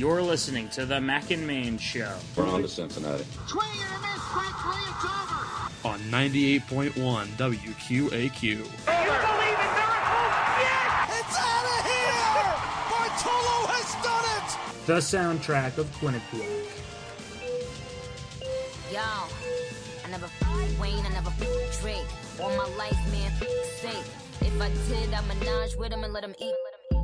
You're listening to the Mac and Main Show We're on to Cincinnati. Swing and a miss, strike three, it's over. on 98.1 WQAQ. It's out of here! Bartolo has done it! the soundtrack of Quinnipiac. Yo, I never f- Wayne, I never f- Drake. All my life, man, f- safe. If I did, I'd menage with him and let him eat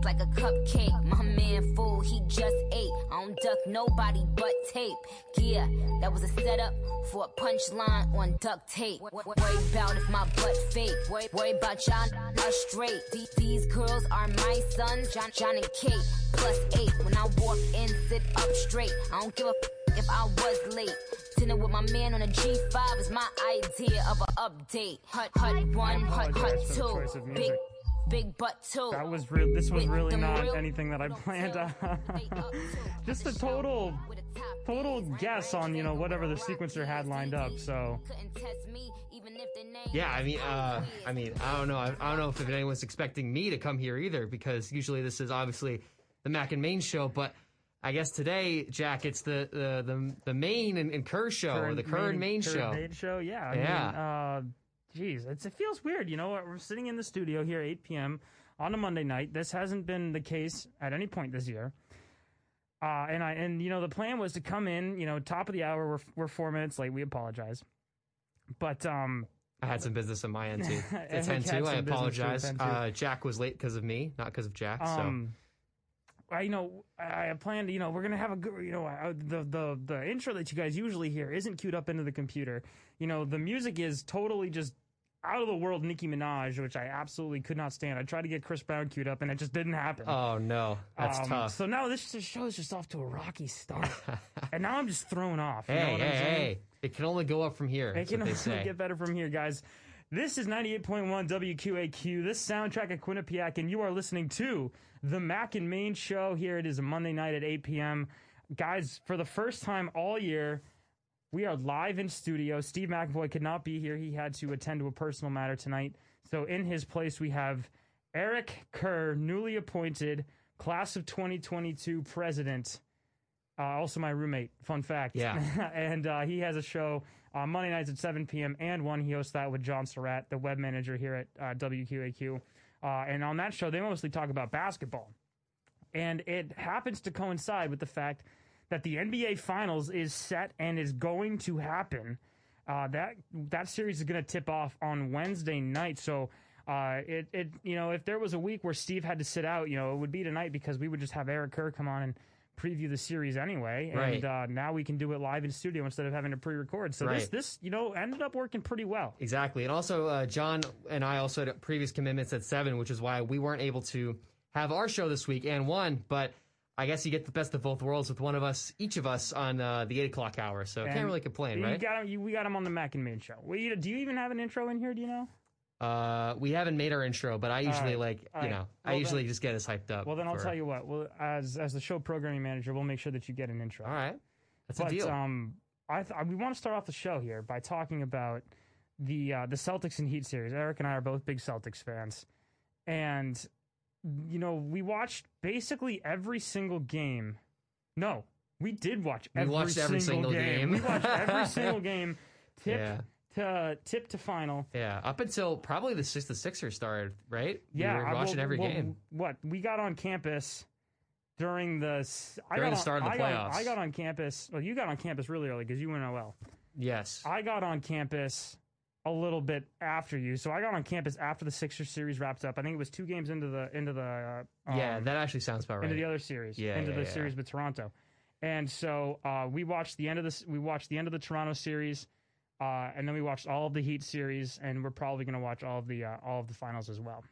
like a cupcake. My man, fool, he just ate. I don't duck nobody but tape. Yeah, that was a setup for a punchline on duct tape. Worry about if my butt fake. Worry, about y'all are straight. These, girls are my sons, John, John and Kate. Plus eight. When I walk in, sit up straight. I don't give a f- if I was late. Dinner with my man on a G5 is my idea of an update. Hut, hut one, hut, hut apologize for the two. Big. Big butt two. That was real. This was really not real anything that I planned. Just a total, total guess on you know whatever the sequencer had lined up. So Yeah, I mean, uh, I mean, I don't know. I, I don't know if anyone's expecting me to come here either, because usually this is obviously the Mac and Main show. But I guess today, Jack, it's the the the, the Main and, and Kerr show, or the Kerr and Main Kerr show. Main show. Yeah. I Yeah. Mean, uh, geez, it's, it feels weird. You know, we're sitting in the studio here, 8 p.m. on a Monday night. This hasn't been the case at any point this year. Uh, and I and you know the plan was to come in, you know, top of the hour. We're we're four minutes late. We apologize, but um, I had some business on my end too. Eric It's 10 had 2. some I apologize. 10-2. Uh, Jack was late because of me, not because of Jack. So Um, I you know I I planned you know we're gonna have a good you know uh, the the the intro that you guys usually hear isn't queued up into the computer. You know the music is totally just out of the world Nicki Minaj, which I absolutely could not stand. I tried to get Chris Brown queued up and it just didn't happen. oh no, that's Um, tough. So now this show is just off to a rocky start, and now I'm just thrown off. You know hey, what hey, I'm saying? hey! It can only go up from here. It can only get better from here, guys. This is 98.1 WQAQ, this soundtrack of Quinnipiac, and you are listening to the Mac and Main show. Here it is a Monday night at 8 p.m. Guys, for the first time all year, we are live in studio. Steve McAvoy could not be here. He had to attend to a personal matter tonight. So in his place, we have Eric Kerr, newly appointed class of 2022 president. Uh, also, my roommate. Fun fact. Yeah. and uh, he has a show uh, Monday nights at 7 p.m. and one he hosts that with John Surratt, the web manager here at uh, WQAQ. Uh, and on that show, they mostly talk about basketball. And it happens to coincide with the fact that the NBA Finals is set and is going to happen. Uh, that that series is going to tip off on Wednesday night. So uh, it it you know if there was a week where Steve had to sit out, you know it would be tonight because we would just have Eric Kerr come on and preview the series anyway. Right. And uh, now we can do it live in studio instead of having to pre-record. So this Right. this you know ended up working pretty well. Exactly. And also, uh, John and I also had previous commitments at 7, which is why we weren't able to have our show this week and one. But I guess you get the best of both worlds with one of us, each of us, on uh, the 8 o'clock hour. So And can't really complain, right? Got him, you, we got him on the Mac and Main show. Well, you, do you even have an intro in here? Do you know? uh, we haven't made our intro, but I usually, right. like, All you right. know, I usually then- just get us hyped up. Well, then I'll for- tell you what. Well, as as the show programming manager, we'll make sure that you get an intro. All right. That's but a deal. um, I th- we want to start off the show here by talking about the uh, the Celtics and Heat series. Eric and I are both big Celtics fans, and you know we watched basically every single game. No, we did watch We every, watched every single, single game. We watched every single game. Tip Yeah. to tip to final. yeah. Up until probably the, six, the Sixers started, right? Yeah, We were I- watching well- every well, game. What we got on campus during the s- I During got the start on, of the I got- playoffs. I got on campus. Well, you got on campus really early because you went OL. Yes. I got on campus a little bit after you, so I got on campus after the Sixers series wrapped up. I think it was two games into the into the uh, yeah, um, that actually sounds about right. into the other series, Yeah, into yeah, the yeah. series with Toronto. And so uh, we watched the end of this. We watched the end of the Toronto series, uh, and then we watched all of the Heat series, and we're probably going to watch all of the uh, all of the finals as well.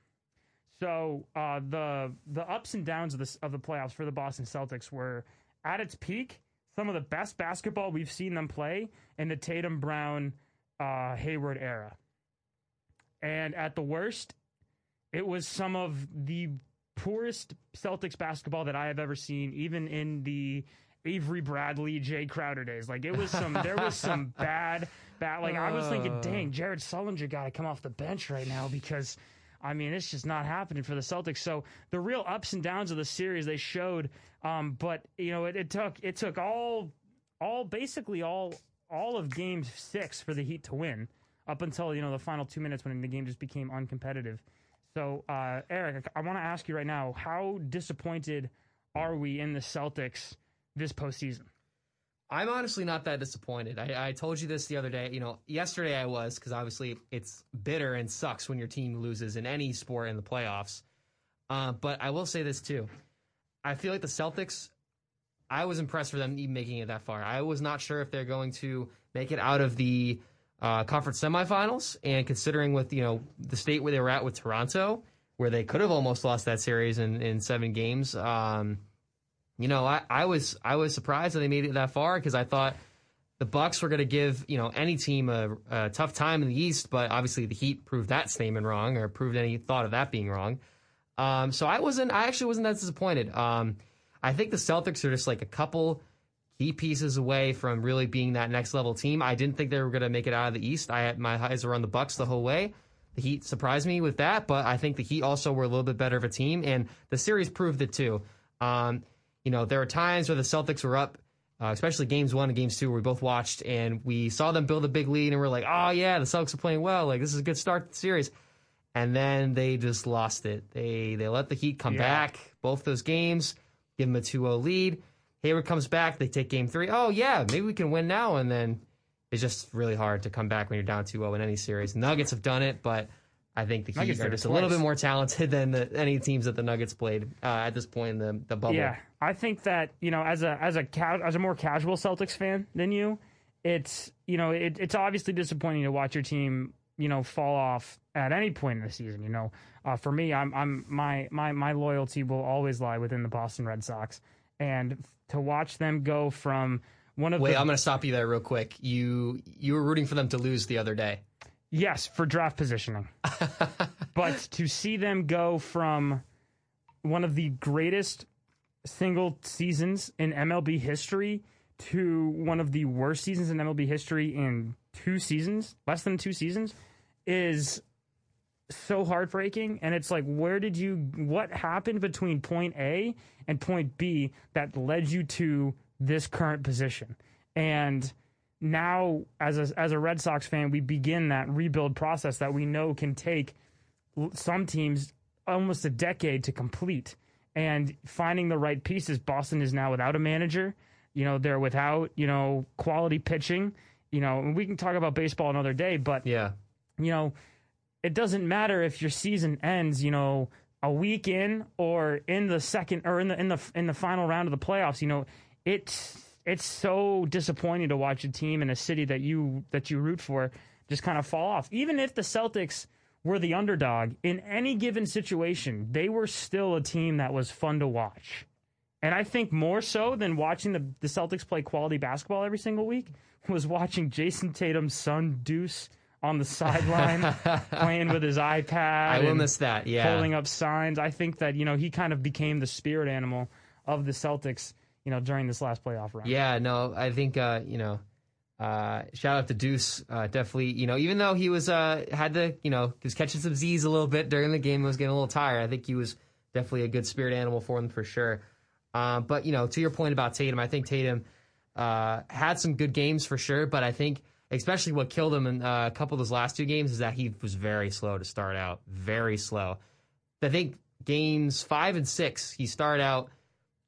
So uh, the the ups and downs of this of the playoffs for the Boston Celtics were at its peak. Some of the best basketball we've seen them play in the Tatum Brown uh, Hayward era, and at the worst, it was some of the poorest Celtics basketball that I have ever seen, even in the Avery Bradley, Jae Crowder days. Like it was some, there was some bad, bad. Like I was thinking, Oh. dang, Jared Sullinger got to come off the bench right now because I mean, it's just not happening for the Celtics. So the real ups and downs of the series they showed, um, but you know, it, it took it took all all basically all all of Game Six for the Heat to win, up until you know the final two minutes when the game just became uncompetitive. So, uh, Eric, I, want to ask you right now: How disappointed are we in the Celtics this postseason? I'm honestly not that disappointed. I, I told you this the other day. You know, yesterday I was because obviously it's bitter and sucks when your team loses in any sport in the playoffs. Uh, but I will say this too. I feel like the Celtics. I was impressed for them even making it that far. I was not sure if they're going to make it out of the uh, conference semifinals, and considering with you know the state where they were at with Toronto, where they could have almost lost that series in, in seven games. Um, you know, I, I was I was surprised that they made it that far because I thought the Bucks were going to give you know any team a, a, tough time in the East, but obviously the Heat proved that statement wrong or proved any thought of that being wrong. Um, so I wasn't I actually wasn't that disappointed. Um, I think the Celtics are just like a couple key pieces away from really being that next level team. I didn't think they were going to make it out of the East. I had my eyes were on the Bucks the whole way. The Heat surprised me with that, but I think the Heat also were a little bit better of a team, and the series proved it too. Um, you know, there were times where the Celtics were up, uh, especially games one and games two, where we both watched and we saw them build a big lead, and we're like, oh yeah, the Celtics are playing well. Like this is a good start to the series. And then they just lost it. They they let the Heat come Yeah. back both those games, give them a 2-0 lead. Hayward comes back. They take game three. Oh yeah, maybe we can win now. And then it's just really hard to come back when you're down 2-0 in any series. Nuggets have done it, but I think the Heat are just a little bit more talented than the, any teams that the Nuggets played uh, at this point in the, the bubble. Yeah, I think that you know, as a as a ca- as a more casual Celtics fan than you, it's you know, it, it's obviously disappointing to watch your team you know fall off at any point in the season. You know, uh, for me, I'm I'm my my my loyalty will always lie within the Boston Red Sox, and to watch them go from one of Wait, the I'm going to stop you there real quick. You you were rooting for them to lose the other day. Yes, for draft positioning. but to see them go from one of the greatest single seasons in MLB history to one of the worst seasons in MLB history in two seasons, less than two seasons, is so heartbreaking. And it's like, where did you, what happened between point A and point B that led you to this current position? And now, as a, as a Red Sox fan, we begin that rebuild process that we know can take some teams almost a decade to complete. And finding the right pieces, Boston is now without a manager. You know, they're without, you know, quality pitching. You know, and we can talk about baseball another day, but Yeah. you know, it doesn't matter if your season ends, you know, a week in or in the second or in the in the in the final round of the playoffs. You know, it's it's so disappointing to watch a team in a city that you that you root for just kind of fall off. Even if the Celtics were the underdog in any given situation, they were still a team that was fun to watch. And I think more so than watching the, the Celtics play quality basketball every single week was watching Jayson Tatum's son Deuce on the sideline playing with his iPad. I will miss that. Yeah. Holding up signs. I think that, you know, he kind of became the spirit animal of the Celtics, you know, during this last playoff run. Yeah, no, I think uh, you know, uh, shout out to Deuce. Uh, definitely, you know, even though he was uh, had to, you know, he was catching some Z's a little bit during the game, was getting a little tired. I think he was definitely a good spirit animal for them for sure. Um, but you know, to your point about Tatum, I think Tatum uh, had some good games for sure. But I think especially what killed him in uh, a couple of those last two games is that he was very slow to start out, very slow. I think games five and six, he started out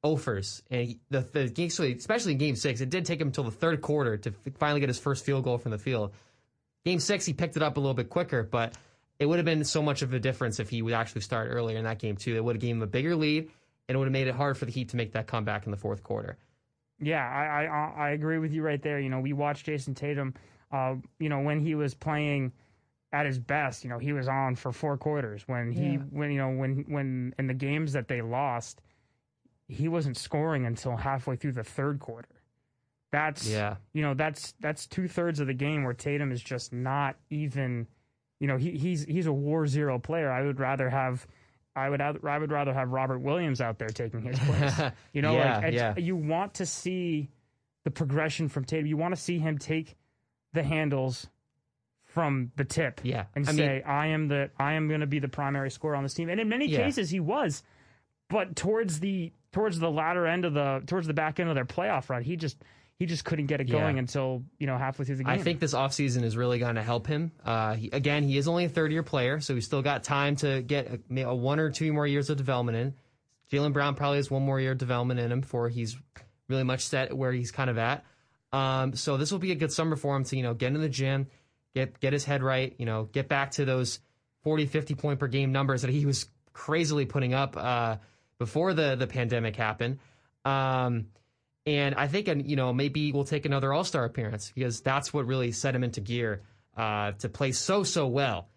offers, and he, the the especially in game six, it did take him until the third quarter to finally get his first field goal from the field. Game six, he picked it up a little bit quicker, but it would have been so much of a difference if he would actually start earlier in that game too. It would have given him a bigger lead, and it would have made it hard for the Heat to make that comeback in the fourth quarter. Yeah, I, I I agree with you right there. You know, we watched Jayson Tatum. Uh, you know, when he was playing at his best, you know, he was on for four quarters. When he Yeah. when you know when when in the games that they lost, he wasn't scoring until halfway through the third quarter. That's Yeah. you know that's that's two thirds of the game where Tatum is just not even. You know, he, he's he's a war zero player. I would rather have. I would have, I would rather have Robert Williams out there taking his place. You know, Yeah, like yeah. you want to see the progression from Tatum. You want to see him take the handles from the tip. Yeah, and I mean- say I am the I am going to be the primary scorer on this team. And in many Yeah. cases, he was. But towards the towards the latter end of the towards the back end of their playoff run, he just he just couldn't get it Yeah. going until you know halfway through the game. I think this offseason is really going to help him. Uh, he, again, he is only a third year player, so he's still got time to get a, a one or two more years of development in. Jaylen Brown probably has one more year of development in him before he's really much set where he's kind of at. Um, so this will be a good summer for him to, you know, get in the gym, get get his head right, you know, get back to those 40, 50 point per game numbers that he was crazily putting up uh, before the the pandemic happened. Um, and I think, you know, maybe we'll take another All Star appearance because that's what really set him into gear uh, to play so so well.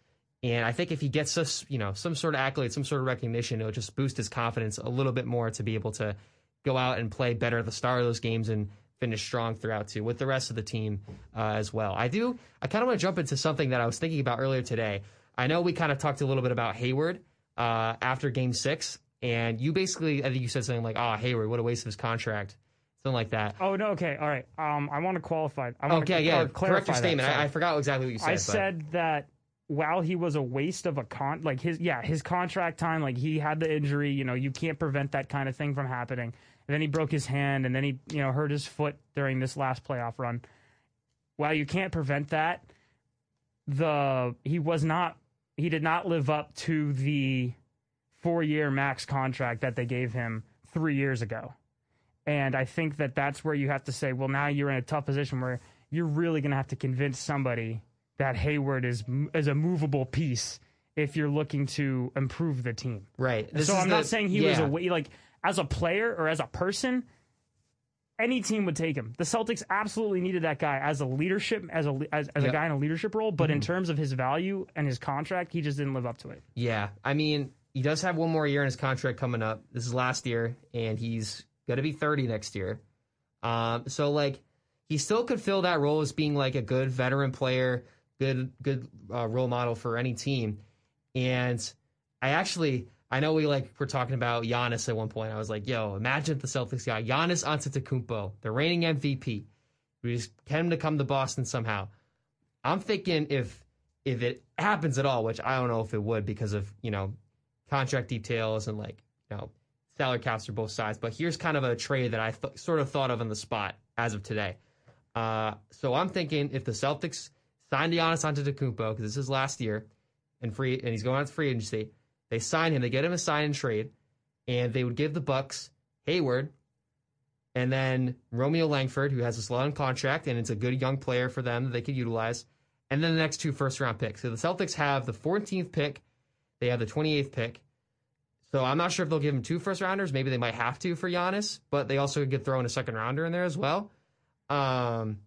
And I think if he gets us, you know, some sort of accolade, some sort of recognition, it'll just boost his confidence a little bit more to be able to go out and play better at the start of those games and finish strong throughout too with the rest of the team uh, as well. I do. I kind of want to jump into something that I was thinking about earlier today. I know we kind of talked a little bit about Hayward uh, after Game Six, and you basically, I think you said something like, "Ah, Hayward, what a waste of his contract," something like that. Oh no, okay, all right. Um, I want to qualify. I want Okay, to, yeah. Correct your statement. I, I forgot exactly what you said. I but- said that while he was a waste of a con, like his yeah, his contract time, like he had the injury. You know, you can't prevent that kind of thing from happening. And then he broke his hand, and then he you know hurt his foot during this last playoff run. While you can't prevent that, the he was not he did not live up to the four year max contract that they gave him three years ago. And I think that that's where you have to say, well, now you're in a tough position where you're really going to have to convince somebody that Hayward is is a movable piece if you're looking to improve the team. right. This so I'm the- not saying he was a like as a player or as a person. Any team would take him. The Celtics absolutely needed that guy as a leadership, as a as, as a guy in a leadership role. But Mm-hmm. in terms of his value and his contract, he just didn't live up to it. Yeah, I mean, he does have one more year in his contract coming up. This is last year, and he's going to be 30 next year. Um, so like, he still could fill that role as being like a good veteran player, good good uh, role model for any team. And I actually, I know we like were talking about Giannis at one point. I was like, yo, imagine if the Celtics got Giannis Antetokounmpo, the reigning MVP. We just get him to come to Boston somehow. I'm thinking if if it happens at all, which I don't know if it would because of you know contract details and like you know salary caps for both sides. But here's kind of a trade that I th- sort of thought of on the spot as of today. Uh, so I'm thinking if the Celtics signed Giannis Antetokounmpo because this is last year and free and he's going out to free agency, they sign him, they get him a sign and trade, and they would give the Bucks Hayward. And then Romeo Langford, who has a long contract, and it's a good young player for them that they could utilize and then the next two first round picks. So the Celtics have the 14th pick, they have the 28th pick. So I'm not sure if they'll give him two first rounders. Maybe they might have to for Giannis, but they also could throw in a second rounder in there as well. Um,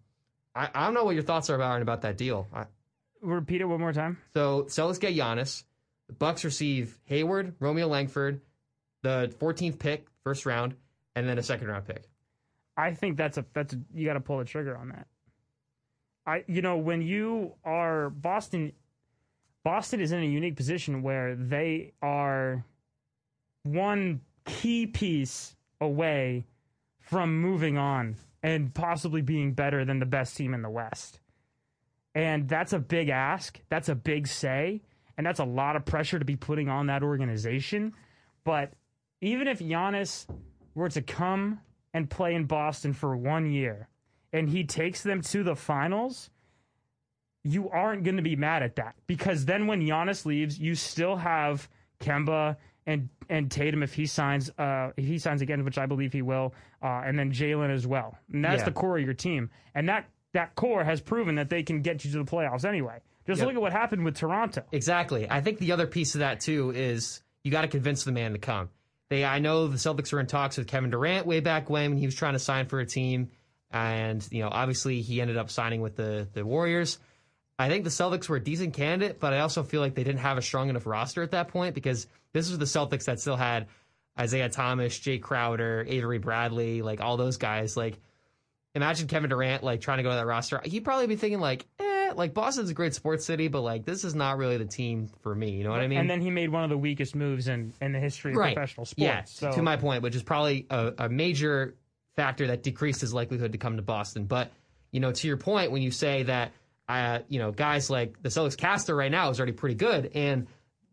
I, I don't know what your thoughts are about about that deal. I, Repeat it one more time. so Celtics get Giannis. The Bucks receive Hayward, Romeo Langford, the 14th pick, first round, and then a second round pick. I think that's a that's a, you got to pull the trigger on that. I you know when you are Boston, Boston is in a unique position where they are one key piece away from moving on and possibly being better than the best team in the West. And that's a big ask. That's a big say. And that's a lot of pressure to be putting on that organization. But even if Giannis were to come and play in Boston for one year and he takes them to the finals, you aren't going to be mad at that because then when Giannis leaves, you still have Kemba and and Tatum if he signs uh if he signs again, which I believe he will, uh, and then Jaylen as well. And that's Yeah. the core of your team, and that that core has proven that they can get you to the playoffs anyway. Just Yep. look at what happened with Toronto. Exactly. I think the other piece of that too is you got to convince the man to come. They, I know the Celtics were in talks with Kevin Durant way back when when he was trying to sign for a team, and you know obviously he ended up signing with the the Warriors. I think the Celtics were a decent candidate, but I also feel like they didn't have a strong enough roster at that point because this was the Celtics that still had Isaiah Thomas, Jae Crowder, Avery Bradley, like all those guys. Like imagine Kevin Durant like trying to go to that roster. He'd probably be thinking like, eh, like Boston's a great sports city, but like this is not really the team for me. You know what I mean? and then he made one of the weakest moves in, in the history of right. professional sports. Yeah, so to my point, which is probably a, a major factor that decreased his likelihood to come to Boston. But you know, to your point, when you say that uh, you know, guys like the Celtics caster right now is already pretty good. And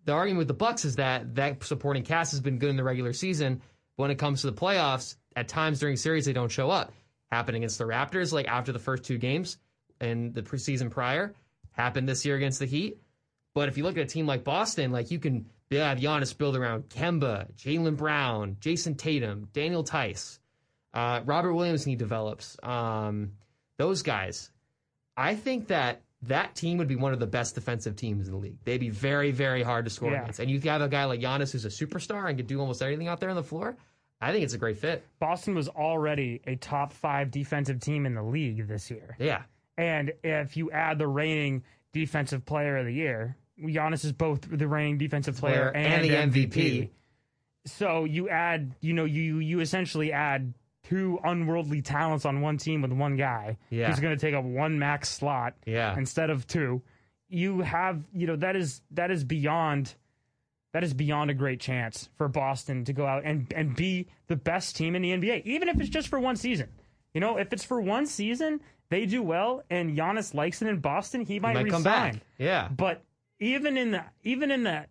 the argument with the Bucks is that that supporting cast has been good in the regular season. But when it comes to the playoffs, at times during series they don't show up. Happened against the Raptors, like after the first two games and the preseason prior. Happened this year against the Heat. But if you look at a team like Boston, like you can have Giannis build around Kemba, Jaylen Brown, Jayson Tatum, Daniel Theis, uh, Robert Williams. He develops um, those guys. I think that that team would be one of the best defensive teams in the league. They'd be very, very hard to score Yeah. against. And you have a guy like Giannis who's a superstar and can do almost anything out there on the floor. I think it's a great fit. Boston was already a top five defensive team in the league this year. Yeah. And if you add the reigning defensive player of the year, Giannis is both the reigning defensive player and, and the MVP. MVP. So you add, you know, you you essentially add two unworldly talents on one team with one guy Yeah. who's going to take up one max slot Yeah. instead of two. You have, you know, that is that is beyond that is beyond a great chance for Boston to go out and and be the best team in the NBA, even if it's just for one season. You know, if it's for one season, they do well, and Giannis likes it in Boston, he might, Might come back. Yeah. But even in the even in the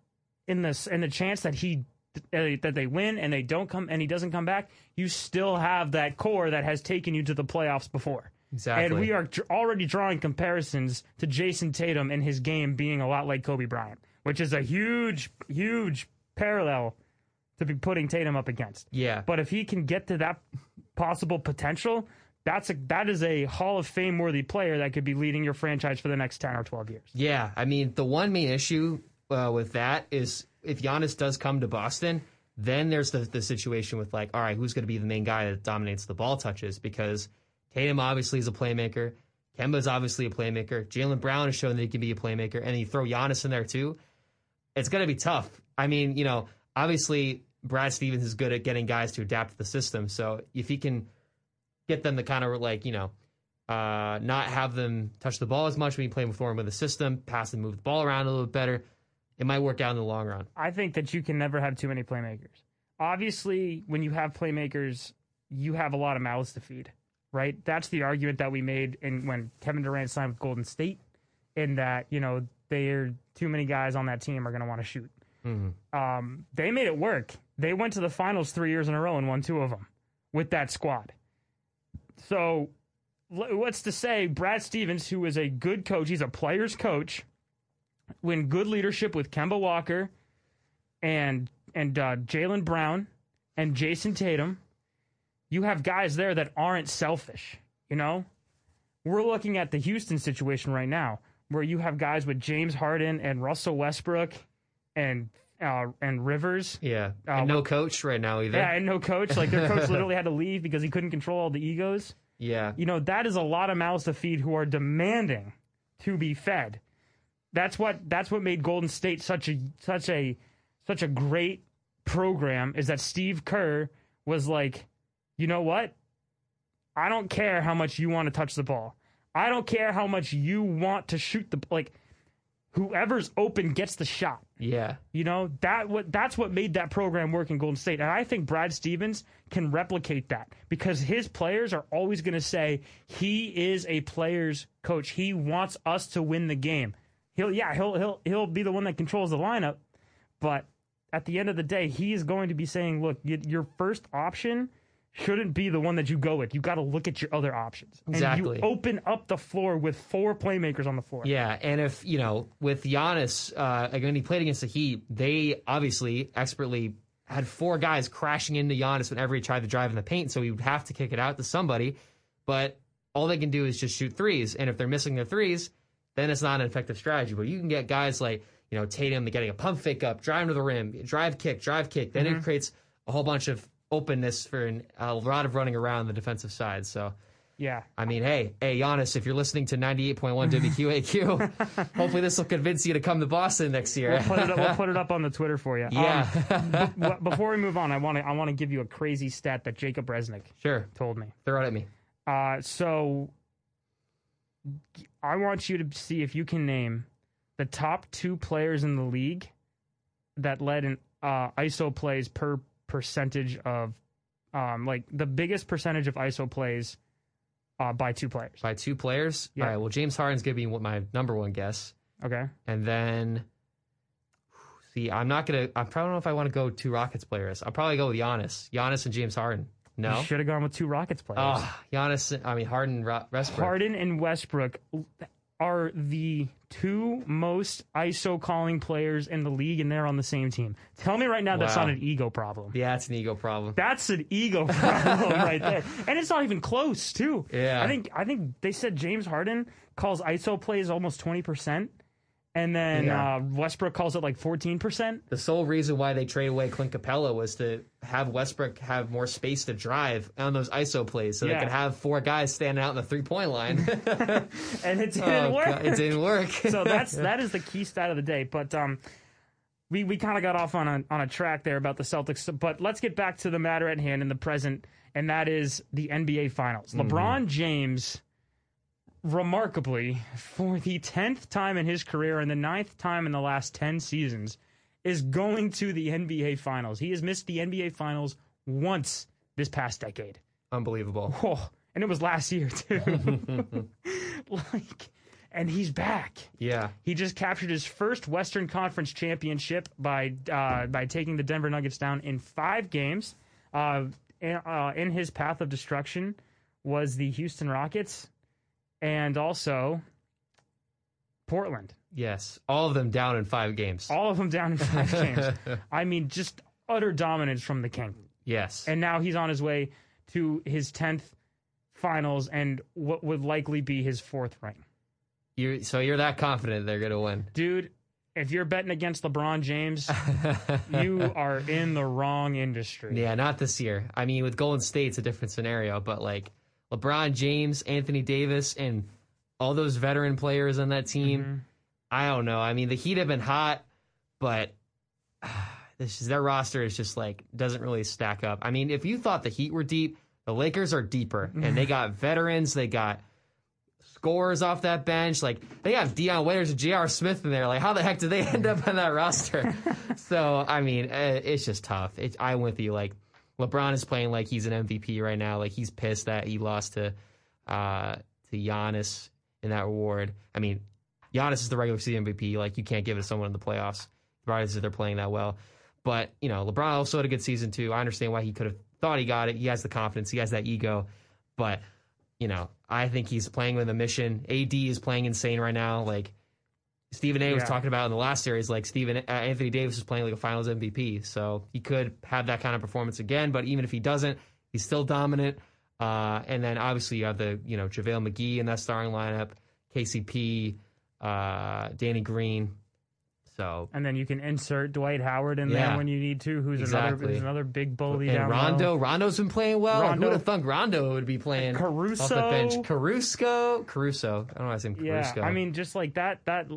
in this in the chance that he uh, that they win and they don't come and he doesn't come back, you still have that core that has taken you to the playoffs before. Exactly. And we are already drawing comparisons to Jayson Tatum and his game being a lot like Kobe Bryant, which is a huge, huge parallel to be putting Tatum up against. Yeah. But if he can get to that possible potential, that's a that is a Hall of Fame worthy player that could be leading your franchise for the next ten or twelve years. Yeah, I mean, the one main issue uh, with that is if Giannis does come to Boston, then there's the, the situation with like, all right, who's going to be the main guy that dominates the ball touches? Because Tatum obviously is a playmaker. Kemba is obviously a playmaker. Jaylen Brown has shown that he can be a playmaker, and then you throw Giannis in there too. It's going to be tough. I mean, you know, obviously Brad Stevens is good at getting guys to adapt to the system. So if he can get them to kind of like, you know, uh, not have them touch the ball as much when you play with them with the system, pass and move the ball around a little bit better. It might work out in the long run. I think that you can never have too many playmakers. Obviously, when you have playmakers, you have a lot of mouths to feed, right? That's the argument that we made in when Kevin Durant signed with Golden State, in that you know they're too many guys on that team are going to want to shoot. Um, they made it work. They went to the finals three years in a row and won two of them with that squad. So, what's to say? Brad Stevens, who is a good coach, he's a player's coach when good leadership with Kemba Walker and and uh, Jaylen Brown and Jayson Tatum, you have guys there that aren't selfish. You know, we're looking at the Houston situation right now, where you have guys with James Harden and Russell Westbrook and uh, and Rivers. Yeah. Uh, and no coach right now either. Yeah, and no coach. Like their coach literally had to leave because he couldn't control all the egos. Yeah. You know, that is a lot of mouths to feed who are demanding to be fed. That's what that's what made Golden State such a such a such a great program is that Steve Kerr was like, you know what? I don't care how much you want to touch the ball. I don't care how much you want to shoot the like whoever's open gets the shot. Yeah. You know that what that's what made that program work in Golden State, and I think Brad Stevens can replicate that because his players are always going to say he is a player's coach. He wants us to win the game. He'll yeah he'll he'll he'll be the one that controls the lineup, but at the end of the day, he is going to be saying, look, your first option shouldn't be the one that you go with. You got to look at your other options. And Exactly. you open up the floor with four playmakers on the floor. Yeah, and if you know, with Giannis, uh, like when he played against the Heat, they obviously expertly had four guys crashing into Giannis whenever he tried to drive in the paint, so he would have to kick it out to somebody. But all they can do is just shoot threes, and if they're missing their threes, then it's not an effective strategy. But you can get guys like you know Tatum getting a pump fake up, driving to the rim, drive kick, drive kick. Then it creates a whole bunch of openness for an, a lot of running around the defensive side. So. yeah. I mean, hey, hey, Giannis, if you're listening to 98.1 WQAQ, hopefully this will convince you to come to Boston next year. We'll put, it up, we'll put it up on the Twitter for you. Um, yeah, before we move on, I want to I want to give you a crazy stat that Jacob Resnick sure. told me. Throw it at me. Uh, so I want you to see if you can name the top two players in the league that led in uh, ISO plays per percentage of um, like the biggest percentage of ISO plays uh, by two players. by two players. Yeah. All right. Well, James Harden's gonna be my number one guess, Okay. and then see, I'm not gonna. I probably don't know if I want to go two Rockets players. I'll probably go with Giannis, Giannis and James Harden. No. Should have gone with two Rockets players. Oh, Giannis. I mean Harden, Ro- Westbrook. Harden and Westbrook are the two most ISO calling players in the league, and they're on the same team. Tell me right now that's not an ego problem. Yeah, it's an ego problem. That's an ego problem right there, and it's not even close too. Yeah. I think I think they said James Harden calls ISO plays almost twenty percent, and then Yeah. uh, Westbrook calls it like fourteen percent. The sole reason why they trade away Clint Capela was to have Westbrook have more space to drive on those ISO plays, so Yeah. they could have four guys standing out in the three point line. And it didn't Oh, work. God, it didn't work. so that's that is the key stat of the day. But um, we we kind of got off on a on a track there about the Celtics. But let's get back to the matter at hand in the present, and that is the NBA Finals. LeBron James, remarkably, for the tenth time in his career and the ninth time in the last ten seasons, is going to the NBA Finals. He has missed the NBA Finals once this past decade. Unbelievable. Oh, and it was last year too. like, and he's back. Yeah. He just captured his first Western Conference championship by uh, by taking the Denver Nuggets down in five games. Uh, in, uh, in his path of destruction was the Houston Rockets, and also Portland. Yes. All of them down in five games. All of them down in five games. I mean, just utter dominance from the King. yes. And now he's on his way to his tenth finals and what would likely be his fourth ring. you so you're that confident they're gonna win. Dude, if you're betting against LeBron James, you are in the wrong industry. Yeah, not this year. I mean, with Golden State, it's a different scenario, but like LeBron James, Anthony Davis, and all those veteran players on that team, Mm-hmm. I don't know. I mean, the Heat have been hot, but this is, their roster is just like doesn't really stack up. I mean, if you thought the Heat were deep, the Lakers are deeper, and they got veterans, they got scorers off that bench. Like they have Dion Waiters and J.R. Smith in there. Like how the heck did they end up on that roster? so I mean, uh, it's just tough. It, I'm with you. Like LeBron is playing like he's an MVP right now. Like he's pissed that he lost to uh, to Giannis in that award. I mean, Giannis is the regular season MVP. Like you can't give it to someone in the playoffs, regardless if they're playing that well. But you know, LeBron also had a good season too. I understand why he could have thought he got it. He has the confidence. He has that ego. But you know, I think he's playing with a mission. AD is playing insane right now. Like Stephen A. was talking about in the last series, like Stephen uh, Anthony Davis is playing like a Finals MVP. So he could have that kind of performance again. But even if he doesn't, he's still dominant. Uh, and then obviously you have the you know JaVale McGee in that starting lineup, KCP, uh, Danny Green. So And then you can insert Dwight Howard in Yeah. there when you need to, who's another Exactly. who's another big bully and down Rondo, low. Rondo's been playing well. Who Rondo. would have thunk Rondo would be playing Caruso. off the Caruso. bench? Caruso, Caruso. I don't know why I say Yeah, Caruso. I mean, just like that that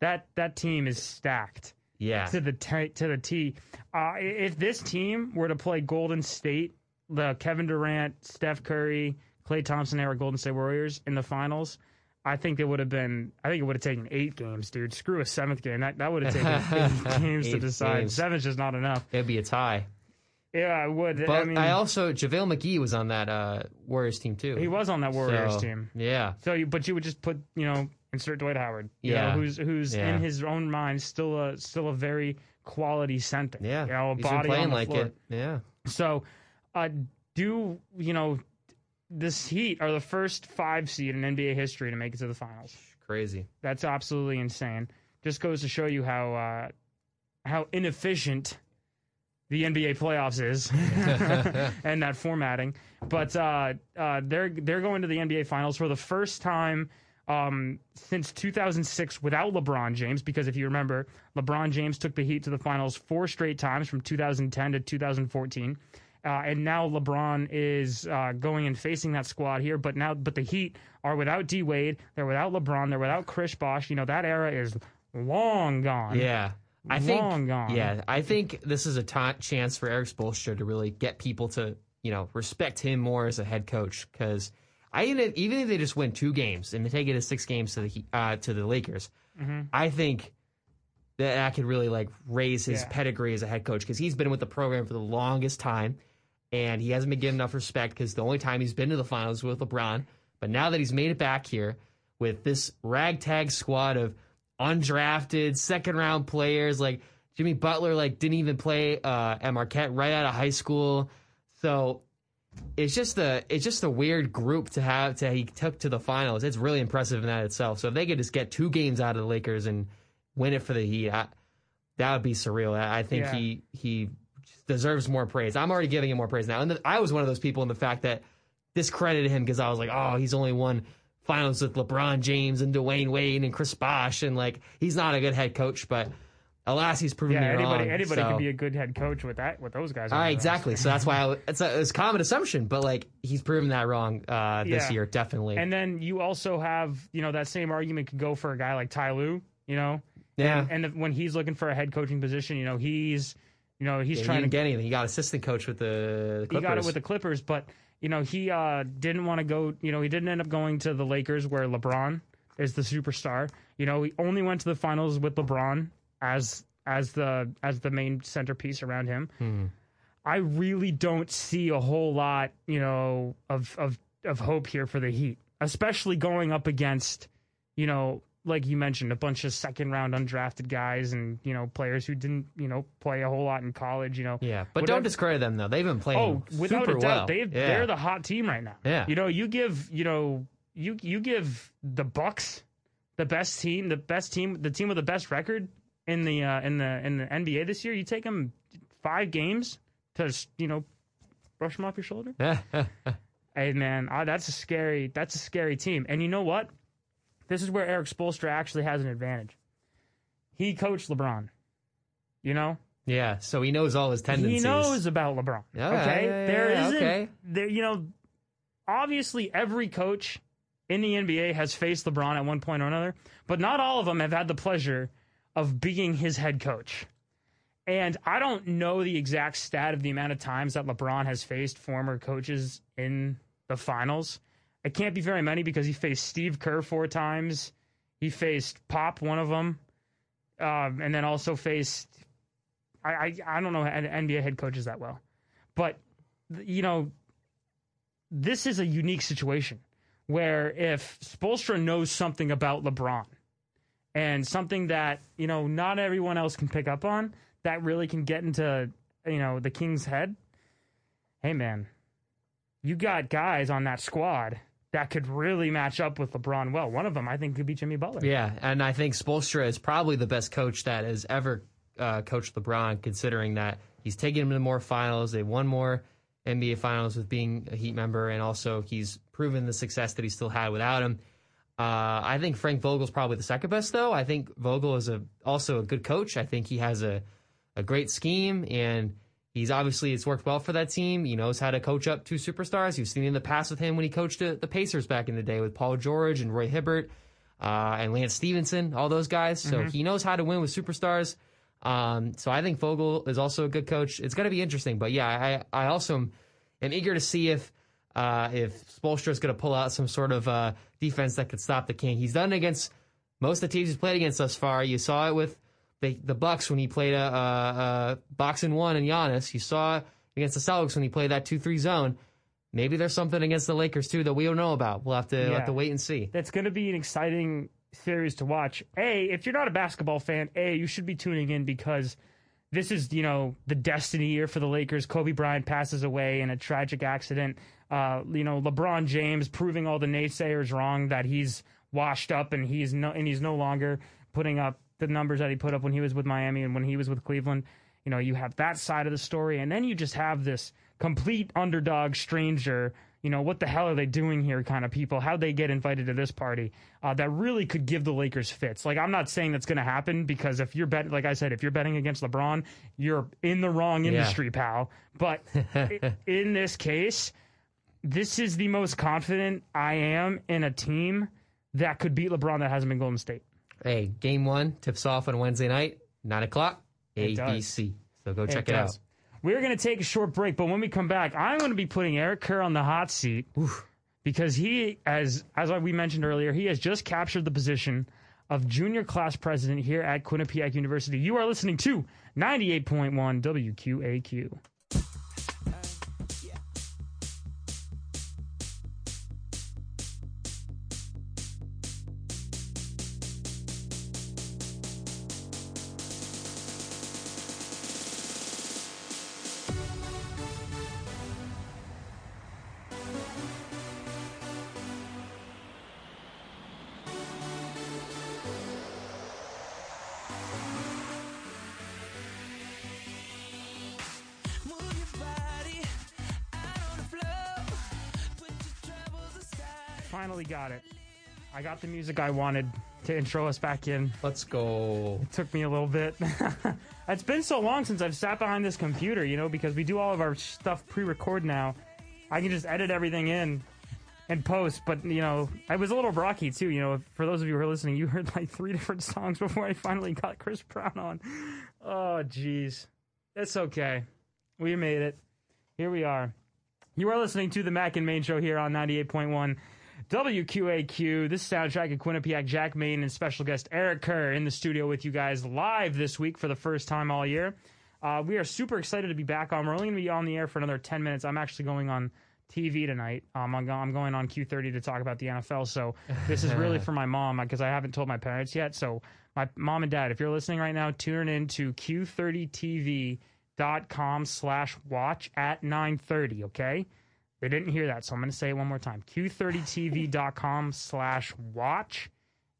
that that team is stacked. yeah, to the t- to the T. Uh, if this team were to play Golden State, the Kevin Durant, Steph Curry, Klay Thompson era Golden State Warriors in the finals, I think it would have been. I think it would have taken eight games, dude. Screw a seventh game. That that would have taken eight games to decide. games. Seven's just not enough. it'd be a tie. Yeah, I would. But I I, also JaVale McGee was on that uh, Warriors team too. he was on that Warriors So, team. Yeah, So, you, but you would just put, you know, insert Dwight Howard. you Yeah. know, who's who's Yeah. in his own mind still a still a very quality center. yeah. you know, a He's body on the like floor. it. Yeah, So, uh, do you know this Heat are the first five seed in NBA history to make it to the finals? crazy. That's absolutely insane. Just goes to show you how uh, how inefficient the NBA playoffs is and that formatting. But uh, uh, they're they're going to the NBA finals for the first time. Um, since 2006 without LeBron James, because if you remember, LeBron James took the Heat to the finals four straight times from 2010 to 2014. Uh, and now LeBron is uh, going and facing that squad here, but now, but the Heat are without D Wade, they're without LeBron, they're without Chris Bosh. You know that era is long gone. Yeah. I think, gone. yeah, I think this is a ta chance for Erik Spoelstra to really get people to, you know, respect him more as a head coach. Because I even even if they just win two games and they take it as six games to the uh, to the Lakers, mm-hmm. I think that I could really like raise his yeah. pedigree as a head coach because he's been with the program for the longest time, and he hasn't been given enough respect because the only time he's been to the finals was with LeBron. But now that he's made it back here with this ragtag squad of undrafted second round players, like Jimmy Butler, like didn't even play uh, at Marquette right out of high school, so it's just the it's just a weird group to have to he took to the finals. It's really impressive in that itself. So if they could just get two games out of the Lakers and win it for the Heat, I, that would be surreal. I, I think yeah. he he deserves more praise. I'm already giving him more praise now. And the, I was one of those people in the fact that discredited him because I was like, oh, he's only won finals with LeBron James and Dwyane Wade and Chris Bosh, and like he's not a good head coach, but alas, he's proven yeah, me anybody, wrong. Anybody so. can be a good head coach with that with those guys. Uh, exactly. so that's why I, it's a, it's a common assumption, but like he's proven that wrong uh, this yeah. year, definitely. And then you also have you know that same argument could go for a guy like Ty Lue, you know. Yeah. And, and the, when he's looking for a head coaching position, you know he's you know he's yeah, trying to get anything. He got assistant coach with the, the Clippers. He got it with the Clippers, but you know he uh, didn't want to go. You know he didn't end up going to the Lakers where LeBron is the superstar. You know he only went to the finals with LeBron as as the as the main centerpiece around him. Hmm. I really don't see a whole lot, you know, of of of hope here for the Heat, especially going up against, you know, like you mentioned, a bunch of second round undrafted guys and you know players who didn't you know play a whole lot in college. You know, yeah, but don't discredit them though. They've been playing. Oh, without super a doubt, well. they yeah. they're the hot team right now. Yeah, you know, you give you know you you give the Bucks the best team, the best team, the team with the best record in the uh, in the in the NBA this year. You take him five games to you know brush him off your shoulder. hey man, oh, that's a scary that's a scary team. And you know what? This is where Erik Spoelstra actually has an advantage. He coached LeBron. You know? Yeah, so he knows all his tendencies. He knows about LeBron. Yeah, okay. Yeah, yeah, there isn't okay. there you know obviously every coach in the NBA has faced LeBron at one point or another, but not all of them have had the pleasure of being his head coach. And I don't know the exact stat of the amount of times that LeBron has faced former coaches in the finals. It can't be very many because he faced Steve Kerr four times. He faced Pop, one of them, um, and then also faced. I, I, I don't know NBA head coaches that well, but you know, this is a unique situation where if Spoelstra knows something about LeBron, and something that you know not everyone else can pick up on that really can get into you know the king's head hey man you got guys on that squad that could really match up with LeBron well. One of them, I think, could be Jimmy Butler. Yeah, and I think Spoelstra is probably the best coach that has ever uh, coached LeBron, considering that he's taken him to more finals. They won more NBA finals with being a Heat member, and also he's proven the success that he still had without him. Uh, I think Frank Vogel's probably the second best, though. I think Vogel is a also a good coach. I think he has a, a great scheme, and he's obviously it's worked well for that team. He knows how to coach up two superstars. You've seen in the past with him when he coached the, the Pacers back in the day with Paul George and Roy Hibbert uh, and Lance Stephenson, all those guys. So mm-hmm. he knows how to win with superstars. Um, so I think Vogel is also a good coach. It's going to be interesting, but yeah, I I also am, am eager to see if uh, if Spoelstra is going to pull out some sort of uh, defense that could stop the King. He's done it against most of the teams he's played against thus far. You saw it with the, the Bucks when he played a, a, a box-and-one and Giannis. You saw it against the Celtics when he played that two three zone. Maybe there's something against the Lakers too that we don't know about. We'll have to yeah. we'll have to wait and see. That's going to be an exciting series to watch. A, if you're not a basketball fan, A, you should be tuning in because this is you know the destiny year for the Lakers. Kobe Bryant passes away in a tragic accident. Uh, you know LeBron James proving all the naysayers wrong that he's washed up and he's no and he's no longer putting up the numbers that he put up when he was with Miami and when he was with Cleveland. You know you have that side of the story, and then you just have this complete underdog stranger you know, what the hell are they doing here kind of people? How'd they get invited to this party? Uh, that really could give the Lakers fits. Like, I'm not saying that's going to happen because if you're betting, like I said, if you're betting against LeBron, you're in the wrong industry, yeah. pal. But in this case, this is the most confident I am in a team that could beat LeBron that hasn't been Golden State. Hey, game one tips off on Wednesday night, nine o'clock, ABC. So go check it, out. We're going to take a short break, but when we come back, I'm going to be putting Eric Kerr on the hot seat because he, as as we mentioned earlier, he has just captured the position of junior class president here at Quinnipiac University. You are listening to 98.1 WQAQ. Got the music I wanted to intro us back in. Let's go. It took me a little bit. it's been so long since I've sat behind this computer, you know, because we do all of our stuff pre-record now. I can just edit everything in and post, but you know, I was a little rocky too. You know, for those of you who are listening, you heard like three different songs before I finally got Chris Brown on. Oh, jeez, it's okay. We made it. Here we are. You are listening to the Mac and Main Show here on 98.1 WQAQ. This is soundtrack of Quinnipiac, Jack Main, and special guest Eric Kerr in the studio with you guys live this week for the first time all year. Uh, we are super excited to be back on. We're only going to be on the air for another 10 minutes. I'm actually going on TV tonight. Um, I'm, go- I'm going on Q30 to talk about the NFL. So this is really for my mom because I haven't told my parents yet. So my mom and dad, if you're listening right now, tune in to Q30TV.com slash watch at 930, okay? They didn't hear that, so I'm going to say it one more time. Q30TV.com slash watch.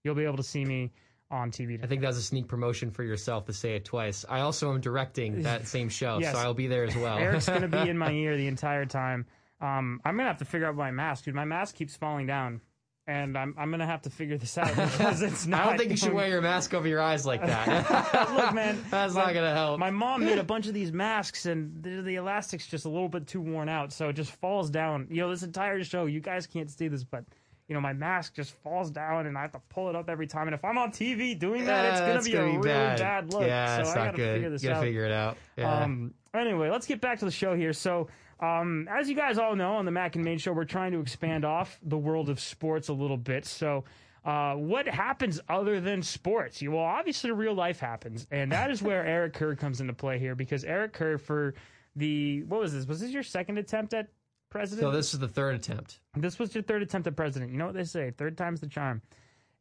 You'll be able to see me on TV. I think that was a sneak promotion for yourself to say it twice. I also am directing that same show, Yes. so I'll be there as well. Eric's going to be in my ear the entire time. Um, I'm going to have to figure out my mask, dude. My mask keeps falling down, and I'm, I'm going to have to figure this out because it's not. I don't think you should wear your mask over your eyes like that. Look, man, That's my- not gonna help. My mom made a bunch of these masks, and the, the elastic's just a little bit too worn out, so it just falls down. You know, this entire show, you guys can't see this, but you know, my mask just falls down, and I have to pull it up every time. And if I'm on TV doing that, it's Yeah, gonna that's be a really bad. bad, look. Yeah, so it's I not gotta good. figure this you gotta out. figure it out. Yeah. Um, anyway, let's get back to the show here. So, um, as you guys all know, on the Mac and Main Show, we're trying to expand off the world of sports a little bit. So, uh, what happens other than sports? You well, obviously, real life happens, and that is where Eric Kerr comes into play here because Eric Kerr for the what was this? Was this your second attempt at president? so this is the third attempt. This was your third attempt at president. You know what they say? Third time's the charm.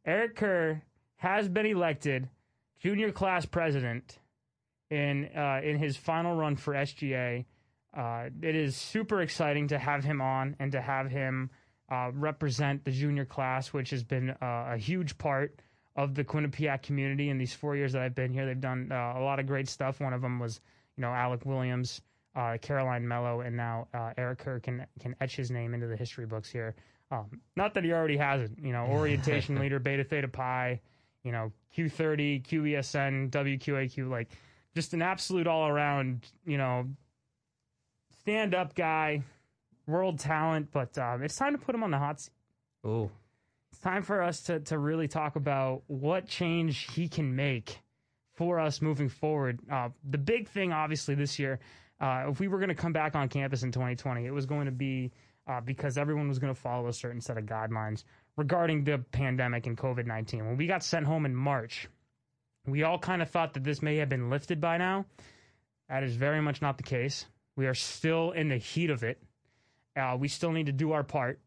Eric Kerr has been elected junior class president in uh, in his final run for SGA. Uh, it is super exciting to have him on and to have him uh, represent the junior class, which has been uh, a huge part of the Quinnipiac community in these four years that I've been here. They've done uh, a lot of great stuff. One of them was, you know, Alec Williams, uh, Caroline Mello, and now uh, Eric Kerr can can etch his name into the history books here. Um, not that he already hasn't. You know, orientation leader, Beta Theta Pi, you know, Q30, QBSN, WQAQ, like just an absolute all around, you know, stand up guy, world talent. But um, it's time to put him on the hot seat. Oh, It's time for us to, to really talk about what change he can make for us moving forward. Uh, the big thing, obviously, this year, uh, if we were going to come back on campus in 2020, it was going to be uh, because everyone was going to follow a certain set of guidelines regarding the pandemic and COVID 19. When we got sent home in March, we all kind of thought that this may have been lifted by now. That is very much not the case. We are still in the heat of it. Uh, we still need to do our part.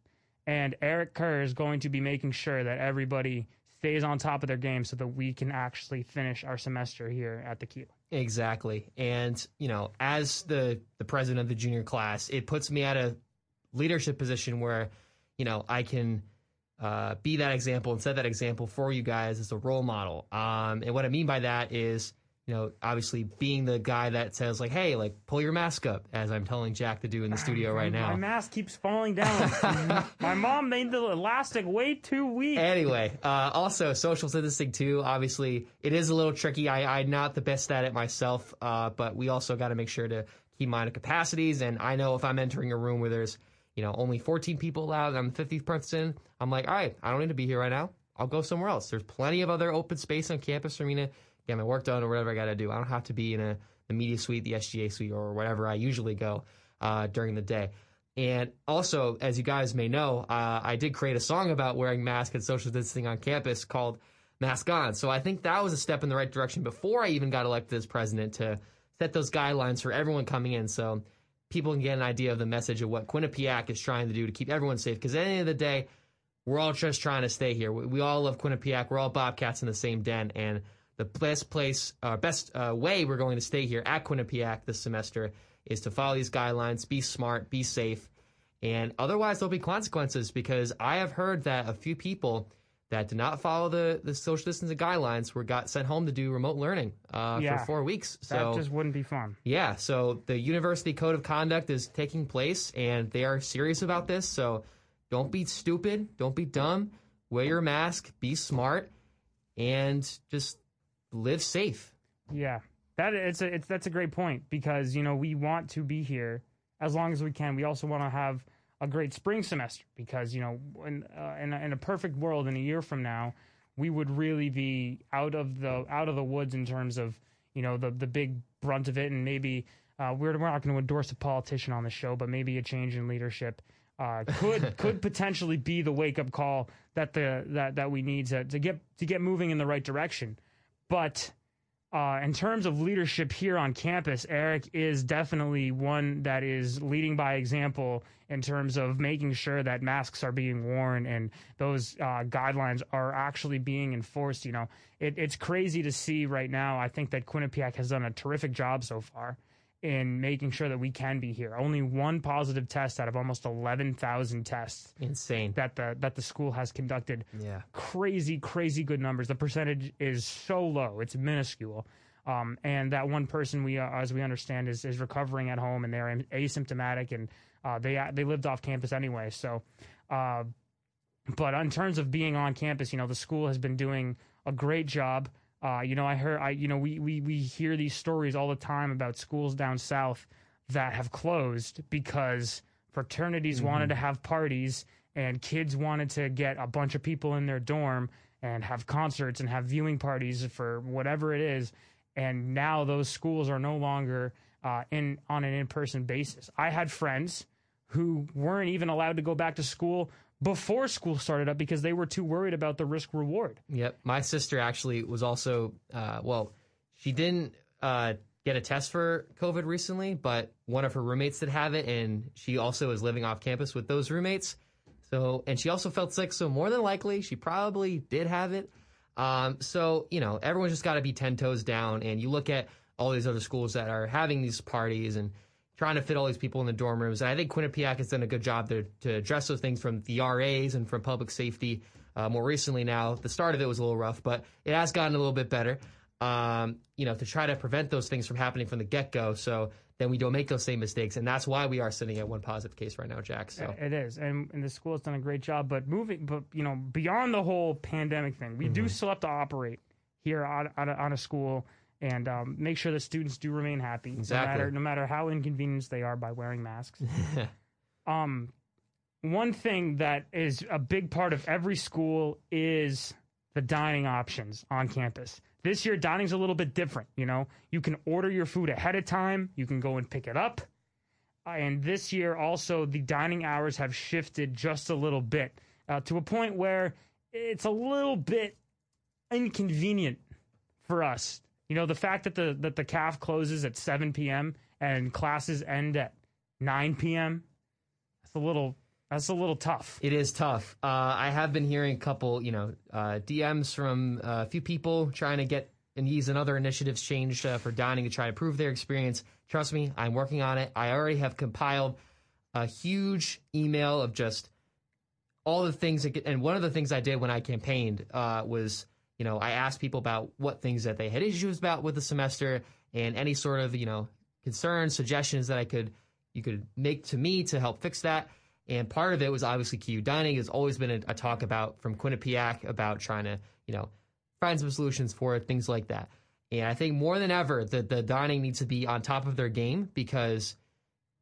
And Eric Kerr is going to be making sure that everybody stays on top of their game so that we can actually finish our semester here at the Q. exactly. And you know, as the the president of the junior class, it puts me at a leadership position where, you know, I can uh, be that example and set that example for you guys as a role model. Um, and what I mean by that is, you know, obviously being the guy that says like, "Hey, like pull your mask up," as I'm telling Jack to do in the studio right now. My mask keeps falling down. My mom made the elastic way too weak. Anyway, uh, also social distancing too. Obviously, it is a little tricky. I, I'm not the best at it myself, uh, but we also got to make sure to keep in mind the capacities. And I know if I'm entering a room where there's you know only 14 people allowed, and I'm the 50th person, I'm like, all right, I don't need to be here right now. I'll go somewhere else. There's plenty of other open space on campus for me to get my work done or whatever I got to do. I don't have to be in a the media suite, the SGA suite, or whatever I usually go uh, during the day. And also, as you guys may know, uh, I did create a song about wearing masks and social distancing on campus called Mask On. So I think that was a step in the right direction before I even got elected as president to set those guidelines for everyone coming in. So people can get an idea of the message of what Quinnipiac is trying to do to keep everyone safe. Because at the end of the day, we're all just trying to stay here. We, we all love Quinnipiac. We're all Bobcats in the same den. And the best place, uh, best uh, way we're going to stay here at Quinnipiac this semester is to follow these guidelines, be smart, be safe, and otherwise there'll be consequences because I have heard that a few people that did not follow the, the social distancing guidelines were got sent home to do remote learning uh, Yeah. for four weeks. So that just wouldn't be fun. yeah, so the university code of conduct is taking place, and they are serious about this. So don't be stupid, don't be dumb, wear your mask, be smart, and just live safe. Yeah, that it's a it's that's a great point because you know we want to be here as long as we can. We also want to have a great spring semester because you know in uh, in, a, in a perfect world in a year from now we would really be out of the out of the woods in terms of you know the the big brunt of it and maybe uh, we're we're not going to endorse a politician on the show but maybe a change in leadership uh, could could potentially be the wake up call that the that that we need to to get to get moving in the right direction but uh, in terms of leadership here on campus, Eric is definitely one that is leading by example in terms of making sure that masks are being worn and those uh, guidelines are actually being enforced. You know, it, it's crazy to see right now. I think that Quinnipiac has done a terrific job so far in making sure that we can be here. Only one positive test out of almost 11,000 tests Insane. that the that the school has conducted. Yeah. Crazy, crazy good numbers. The percentage is so low; it's minuscule. Um, and that one person we, uh, as we understand, is is recovering at home, and they're asymptomatic, and uh, they they lived off campus anyway. So, uh, but in terms of being on campus, you know, the school has been doing a great job. Uh, you know, I heard, I you know, we we we hear these stories all the time about schools down south that have closed because fraternities wanted to have parties and kids wanted to get a bunch of people in their dorm and have concerts and have viewing parties for whatever it is. And now those schools are no longer uh, in on an in person basis. I had friends who weren't even allowed to go back to school before school started up because they were too worried about the risk reward. Yep. My sister actually was also, uh, well, she didn't uh, get a test for COVID recently, but one of her roommates did have it, and she also is living off campus with those roommates. So, and she also felt sick, so more than likely, she probably did have it. Um, so, you know, everyone's just got to be 10 toes down, and you look at all these other schools that are having these parties and trying to fit all these people in the dorm rooms. And I think Quinnipiac has done a good job to, to address those things from the RAs and from public safety. Uh, more recently now, the start of it was a little rough, but it has gotten a little bit better. Um, you know, to try to prevent those things from happening from the get go, so then we don't make those same mistakes, and that's why we are sitting at one positive case right now, Jack. So It is, and, and the school has done a great job. But moving, but you know, beyond the whole pandemic thing, we Mm-hmm. do still have to operate here on, on, a, on a school and um, make sure that students do remain happy, Exactly. no matter no matter how inconvenienced they are by wearing masks. um, one thing that is a big part of every school is the dining options on campus. This year, dining's a little bit different. You know, you can order your food ahead of time. You can go and pick it up. Uh, and this year, also, the dining hours have shifted just a little bit uh, to a point where it's a little bit inconvenient for us. You know, the fact that the that the calf closes at 7 p.m. and classes end at 9 p.m. That's a little that's a little tough. It is tough. Uh, I have been hearing a couple, you know, uh, DMs from uh, a few people trying to get and these and other initiatives changed uh, for dining to try to improve their experience. Trust me, I'm working on it. I already have compiled a huge email of just all the things that, and one of the things I did when I campaigned uh, was, you know, I asked people about what things that they had issues about with the semester and any sort of, you know, concerns, suggestions that I could, you could make to me to help fix that. And part of it was obviously QU dining. Has always been a, a talk about from Quinnipiac about trying to, you know, find some solutions for it, things like that. And I think more than ever, that the dining needs to be on top of their game because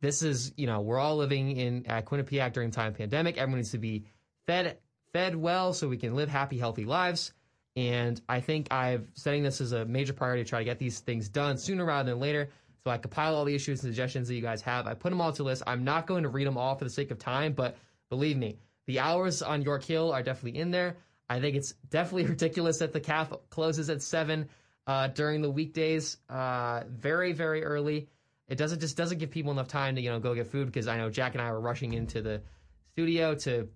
this is, you know, we're all living in at Quinnipiac during time pandemic. Everyone needs to be fed fed well so we can live happy, healthy lives. And I think I've setting this as a major priority to try to get these things done sooner rather than later. So I compile all the issues and suggestions that you guys have. I put them all to a list. I'm not going to read them all for the sake of time, but believe me, the hours on York Hill are definitely in there. I think it's definitely ridiculous that the calf closes at seven uh, during the weekdays, uh, very very early. It doesn't just doesn't give people enough time to you know go get food because I know Jack and I were rushing into the studio to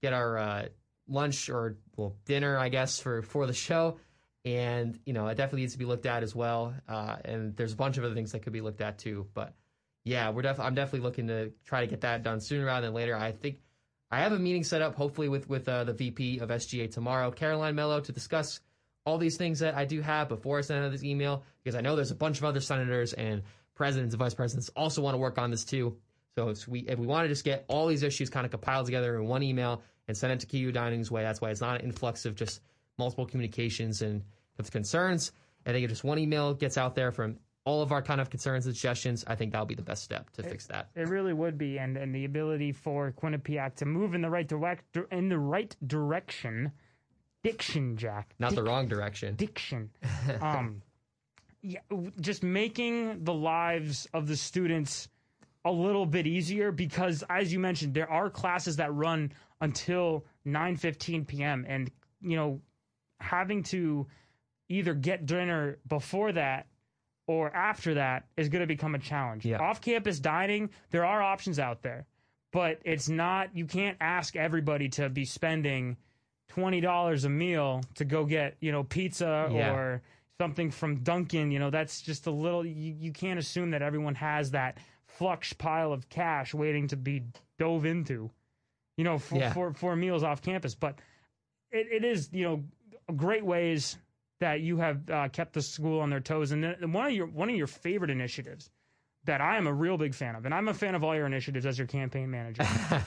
get our uh, lunch or well dinner I guess for for the show, and you know it definitely needs to be looked at as well. Uh, and there's a bunch of other things that could be looked at too, but yeah, we're definitely I'm definitely looking to try to get that done sooner rather than later. I think I have a meeting set up, hopefully with with uh, the VP of SGA tomorrow, Caroline Mello, to discuss all these things that I do have before I send out this email, because I know there's a bunch of other senators and presidents and vice presidents also want to work on this too. So if we if we want to just get all these issues kind of compiled together in one email and send it to QU Dining's way, that's why it's not an influx of just multiple communications and of concerns. I think if just one email gets out there from all of our kind of concerns and suggestions, I think that'll be the best step to fix that. It really would be, and and the ability for Quinnipiac to move in the right direct in the right direction. Diction, Jack. Not the wrong direction. Diction. um, yeah, just making the lives of the students a little bit easier because, as you mentioned, there are classes that run until nine fifteen p.m. and you know having to either get dinner before that or after that is going to become a challenge. Yeah. Off campus dining, there are options out there, but it's not, you can't ask everybody to be spending $20 a meal to go get, you know, pizza Yeah. or something from Dunkin'. You know, that's just a little, you, you can't assume that everyone has that flux pile of cash waiting to be dove into, you know, for, Yeah. for, for meals off campus. But it, it is, you know, great ways that you have uh, kept the school on their toes. And then one of your one of your favorite initiatives that I am a real big fan of, and I'm a fan of all your initiatives as your campaign manager.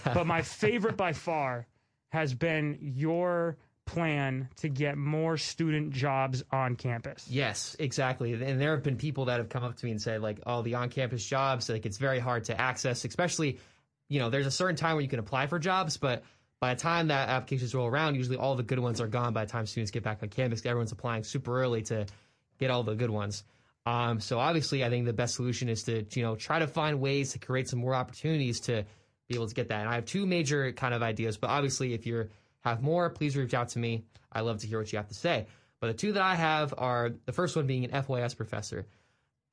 but my favorite by far has been your plan to get more student jobs on campus. Yes, exactly. And there have been people that have come up to me and said, like, oh, the on campus jobs, like, it's very hard to access, especially, you know, there's a certain time where you can apply for jobs, but by the time that applications roll around, usually all the good ones are gone by the time students get back on campus. Everyone's applying super early to get all the good ones. Um, so obviously, I think the best solution is to, you know, try to find ways to create some more opportunities to be able to get that. And I have two major kind of ideas, but obviously, if you have more, please reach out to me. I love to hear what you have to say. But the two that I have are the first one being an FYS professor.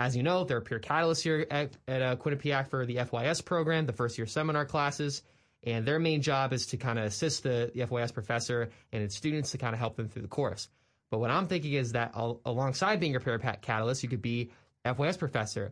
As you know, there are peer catalysts here at, at uh, Quinnipiac for the FYS program, the first year seminar classes, and their main job is to kind of assist the, the FYS professor and its students to kind of help them through the course. But what I'm thinking is that al- alongside being a peer catalyst, you could be FYS professor.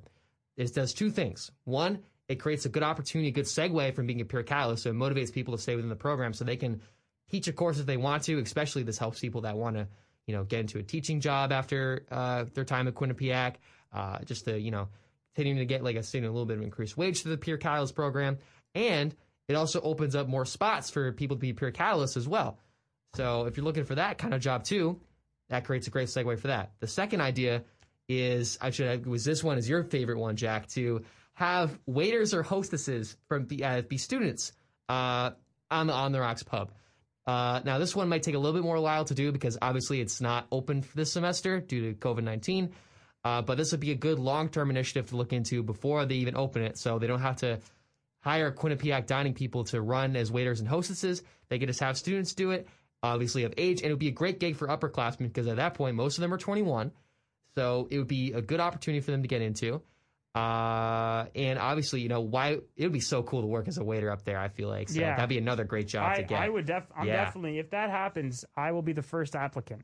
It does two things. One, it creates a good opportunity, a good segue from being a peer catalyst, so it motivates people to stay within the program so they can teach a course if they want to. Especially this helps people that want to, you know, get into a teaching job after uh, their time at Quinnipiac, uh, just to you know continuing to get like a a little bit of increased wage through the peer catalyst program, and it also opens up more spots for people to be peer catalysts as well. So if you're looking for that kind of job too, that creates a great segue for that. The second idea is actually was this one is your favorite one, Jack, to have waiters or hostesses from be, uh, be students uh, on the on the rocks pub. Uh, now this one might take a little bit more while to do because obviously it's not open for this semester due to COVID nineteen. Uh, but this would be a good long term initiative to look into before they even open it, so they don't have to hire Quinnipiac dining people to run as waiters and hostesses. They could just have students do it, obviously of age, and it would be a great gig for upperclassmen because at that point most of them are 21. So it would be a good opportunity for them to get into. Uh, and obviously, you know, why it would be so cool to work as a waiter up there. I feel like so Yeah. that'd be another great job to I, get. I would def I'm Yeah. definitely if that happens, I will be the first applicant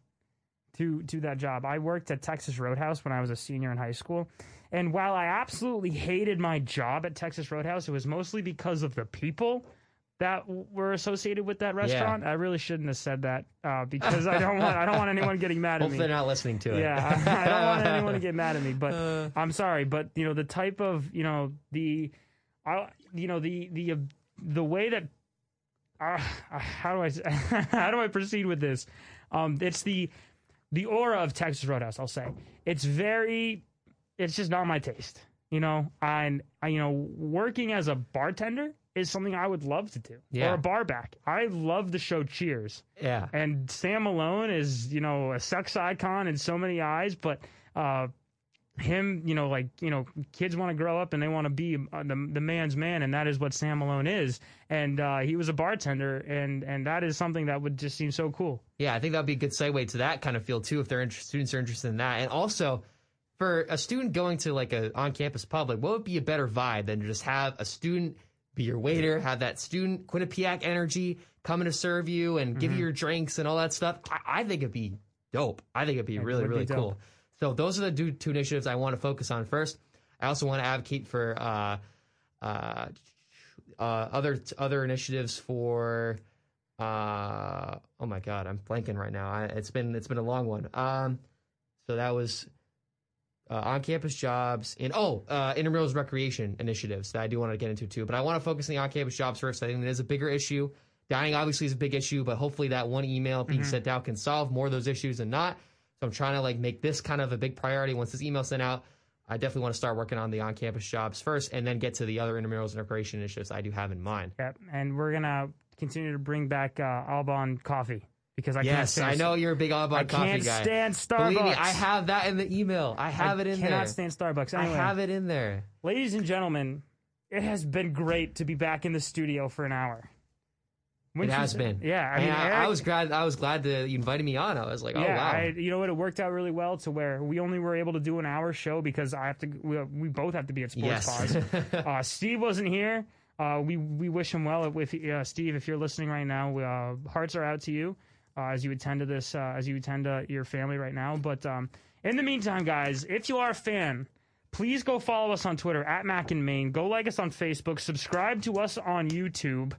to to that job. I worked at Texas Roadhouse when I was a senior in high school. And while I absolutely hated my job at Texas Roadhouse, it was mostly because of the people that were associated with that restaurant. I really shouldn't have said that uh, because I don't want I don't want anyone getting mad at Hopefully, me. they're not listening to it. Yeah, I, I don't want anyone to get mad at me, but Uh. I'm sorry. But you know, the type of you know the, I you know the the uh, the way that, uh, how do I how do I proceed with this? Um, it's the the aura of Texas Roadhouse. I'll say it's very, it's just not my taste. You know, and I, you know, working as a bartender is something I would love to do, Yeah. or a bar back. I love the show Cheers. yeah. And Sam Malone is, you know, a sex icon in so many eyes, but uh, him, you know, like, you know, kids want to grow up and they want to be uh, the, the man's man, and that is what Sam Malone is. And uh, he was a bartender, and and that is something that would just seem so cool. Yeah, I think that would be a good segue to that kind of field too, if their inter- students are interested in that. And also, for a student going to like a on-campus public, what would be a better vibe than to just have a student be your waiter, have that student Quinnipiac energy coming to serve you and give you your drinks and all that stuff? I, I think it'd be dope. I think it'd be really, would be really dope. cool. So those are the two, two initiatives I want to focus on first. I also want to advocate for uh, uh, uh, other other initiatives for uh oh my god i'm blanking right now I, it's been it's been a long one um so that was uh, on-campus jobs, and oh, uh, intramurals recreation initiatives that I do want to get into too. But I want to focus on the on-campus jobs first. I think it is a bigger issue. Dying obviously is a big issue, but hopefully that one email being sent out can solve more of those issues and not. So I'm trying to like make this kind of a big priority. Once this email sent out, I definitely want to start working on the on-campus jobs first, and then get to the other intramurals and recreation initiatives I do have in mind. Yep. And we're gonna continue to bring back uh, Au Bon coffee because I can't Yes, stand I know you're a big Audubon I coffee can't stand Starbucks. Believe me, I have that in the email. I have I it in there. I cannot stand Starbucks. I have it in there. ladies and gentlemen, it has been great to be back in the studio for an hour. It Wouldn't you has been. Yeah, I mean, I, Eric- I was glad. I was glad that you invited me on. I was like, oh yeah, wow. I, you know what? It worked out really well to where we only were able to do an hour show because I have to. We, we both have to be at Sports Yes. Uh, Steve wasn't here. Uh, we we wish him well. With uh, Steve, if you're listening right now, we, uh, hearts are out to you uh, as you attend to this, uh, as you attend to your family right now. But um, in the meantime, guys, if you are a fan, please go follow us on Twitter at Mac and Main. Go like us on Facebook. Subscribe to us on YouTube.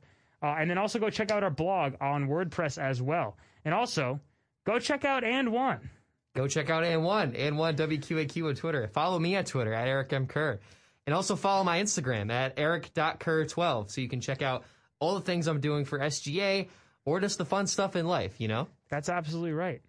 Uh, and then also go check out our blog on WordPress as well. And also, go check out And One. Go check out and one and one WQAQ on Twitter. Follow me on Twitter at Eric M Kerr, and also follow my Instagram at eric.kerr12 so you can check out all the things I'm doing for SGA or just the fun stuff in life. You know. That's absolutely right.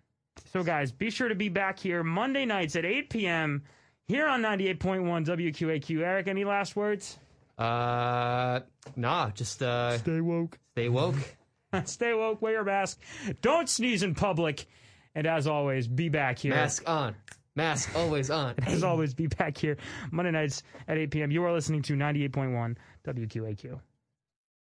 So, guys, be sure to be back here Monday nights at 8 p.m. here on 98.1 WQAQ. Eric, any last words? Uh, nah, just uh, Stay woke. stay woke. Stay woke, wear your mask. Don't sneeze in public. And as always, be back here. Mask on. Mask always on. As always, be back here Monday nights at 8 p.m. You are listening to 98.1 WQAQ.